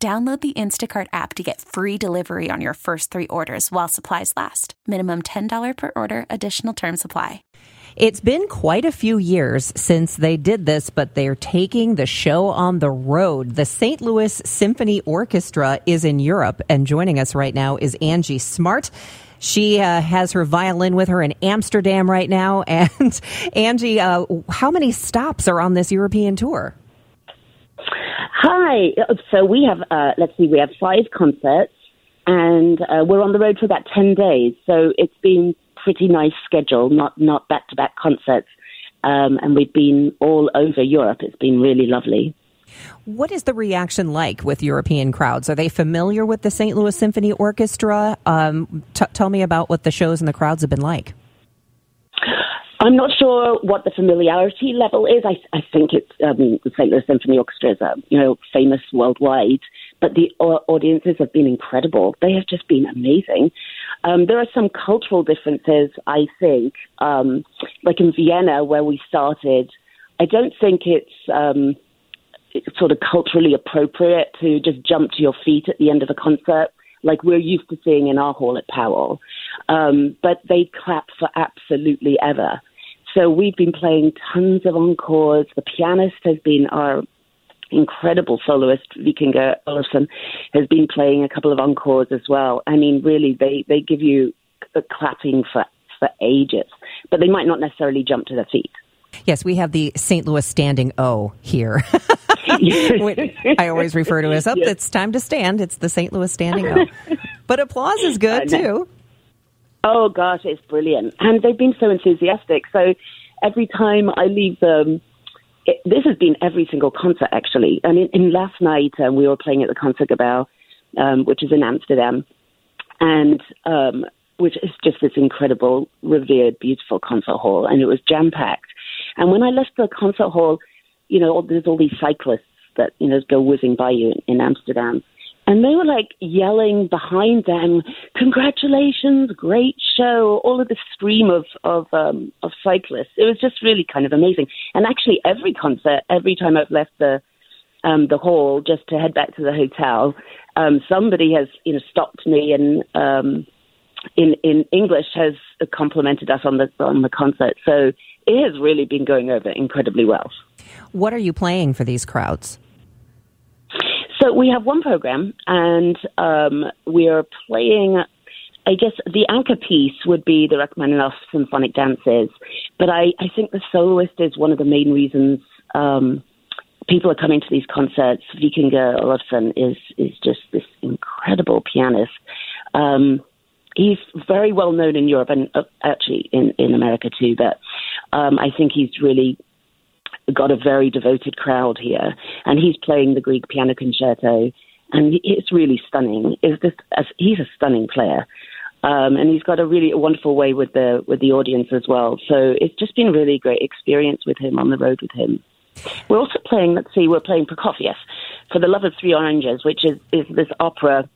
Download the Instacart app to get free delivery on your first three orders while supplies last. Minimum $10 per order, additional term supply. It's been quite a few years since they did this, but they're taking the show on the road. The St. Louis Symphony Orchestra is in Europe, and joining us right now is Angie Smart. She uh, has her violin with her in Amsterdam right now. And Angie, uh, how many stops are on this European tour? Hi. So we have, uh, let's see, we have five concerts, and uh, we're on the road for about ten days. So it's been pretty nice schedule, not not back to back concerts, um, and we've been all over Europe. It's been really lovely. What is the reaction like with European crowds? Are they familiar with the St. Louis Symphony Orchestra? Um, t- tell me about what the shows and the crowds have been like. I'm not sure what the familiarity level is. I, I think it's um, the St. Louis Symphony Orchestra is, you know, famous worldwide, but the audiences have been incredible. They have just been amazing. Um, there are some cultural differences, I think, um, like in Vienna where we started. I don't think it's, um, it's sort of culturally appropriate to just jump to your feet at the end of a concert like we're used to seeing in our hall at Powell. Um, but they clap for absolutely ever. So we've been playing tons of encores. The pianist has been our incredible soloist, Víkingur Olafsson, has been playing a couple of encores as well. I mean, really, they, they give you clapping for, for ages, but they might not necessarily jump to their feet. Yes, we have the St. Louis standing O here. I always refer to as up. Oh, yes. It's time to stand. It's the St. Louis standing O. But applause is good too. Oh gosh, it's brilliant, and they've been so enthusiastic. So every time I leave them, it, this has been every single concert actually. I mean, in last night um, we were playing at the Concertgebouw, um, which is in Amsterdam, and um, which is just this incredible, revered, beautiful concert hall, and it was jam packed. And when I left the concert hall, you know, there's all these cyclists that you know go whizzing by you in, in Amsterdam and they were like yelling behind them, "Congratulations, great show!" All of the stream of of um, of cyclists. It was just really kind of amazing. And actually, every concert, every time I've left the um, the hall just to head back to the hotel, um, somebody has you know stopped me and um, in in English has complimented us on the on the concert. So it has really been going over incredibly well. What are you playing for these crowds? So we have one program, and um, we are playing. I guess the anchor piece would be the Rachmaninoff symphonic dances, but I, I think the soloist is one of the main reasons um, people are coming to these concerts. Víkingur Olafsson is is just this incredible pianist. Um, he's very well known in Europe and uh, actually in, in America too. But um, I think he's really got a very devoted crowd here, and he's playing the Grieg Piano Concerto, and it's really stunning. Is this? He's a stunning player. Um, and he's got a really wonderful way with the with the audience as well. So it's just been a really great experience with him on the road with him. We're also playing. Let's see, we're playing Prokofiev for the Love of Three Oranges, which is is this opera.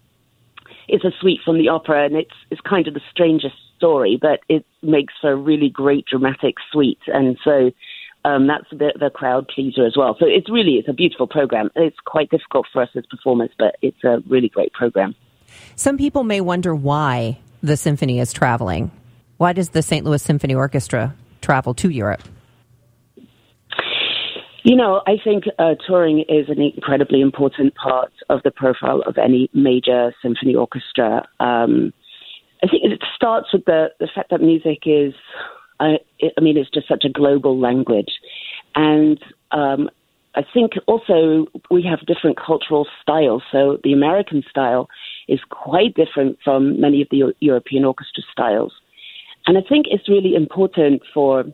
It's a suite from the opera, and it's it's kind of the strangest story, but it makes for a really great dramatic suite. And so um, that's the, the crowd pleaser as well. So it's really it's a beautiful program. It's quite difficult for us as performers, but it's a really great program. Some people may wonder why the symphony is traveling. Why does the St. Louis Symphony Orchestra travel to Europe? You know, I think uh, touring is an incredibly important part of the profile of any major symphony orchestra. Um, I think it starts with the, the fact that music is I, I mean, it's just such a global language. And um, I think also we have different cultural styles. So the American style is quite different from many of the European orchestra styles. And I think it's really important for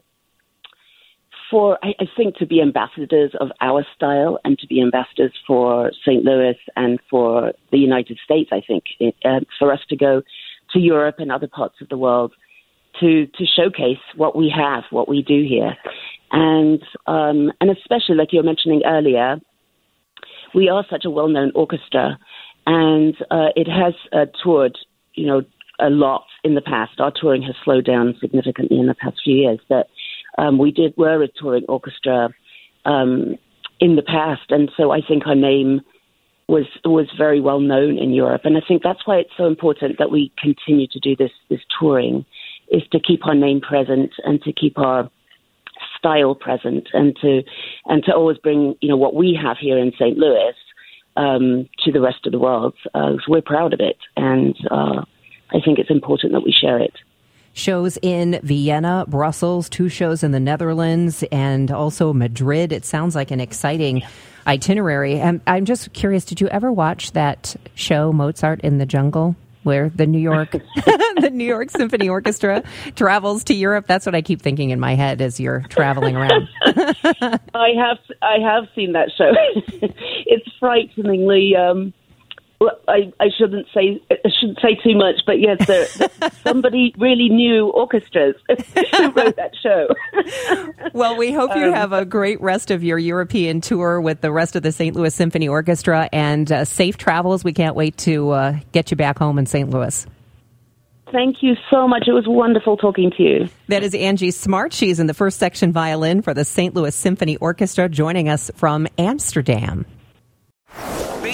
for, I, I think, to be ambassadors of our style and to be ambassadors for St. Louis and for the United States, I think, it, uh, for us to go to Europe and other parts of the world to, to showcase what we have, what we do here. And, um, and especially, like you were mentioning earlier, we are such a well known orchestra and uh, it has uh, toured, you know, a lot in the past. Our touring has slowed down significantly in the past few years, but um, we did were a touring orchestra um, in the past, and so I think our name was was very well known in Europe, and I think that's why it's so important that we continue to do this this touring, is to keep our name present and to keep our style present, and to and to always bring you know what we have here in St. Louis um, to the rest of the world. Uh, we're proud of it, and uh, I think it's important that we share it shows in Vienna, Brussels, two shows in the Netherlands, and also Madrid. It sounds like an exciting itinerary. I'm, I'm just curious, did you ever watch that show, Mozart in the Jungle? Where the New York, the New York Symphony Orchestra travels to Europe. That's what I keep thinking in my head as you're traveling around. I have, I have seen that show. it's frighteningly um, I, I shouldn't say I shouldn't say too much, but yes, somebody really knew orchestras who wrote that show. well, we hope you um, have a great rest of your European tour with the rest of the St. Louis Symphony Orchestra and uh, safe travels. We can't wait to uh, get you back home in St. Louis. Thank you so much. It was wonderful talking to you. That is Angie Smart. She's in the first section violin for the St. Louis Symphony Orchestra, joining us from Amsterdam.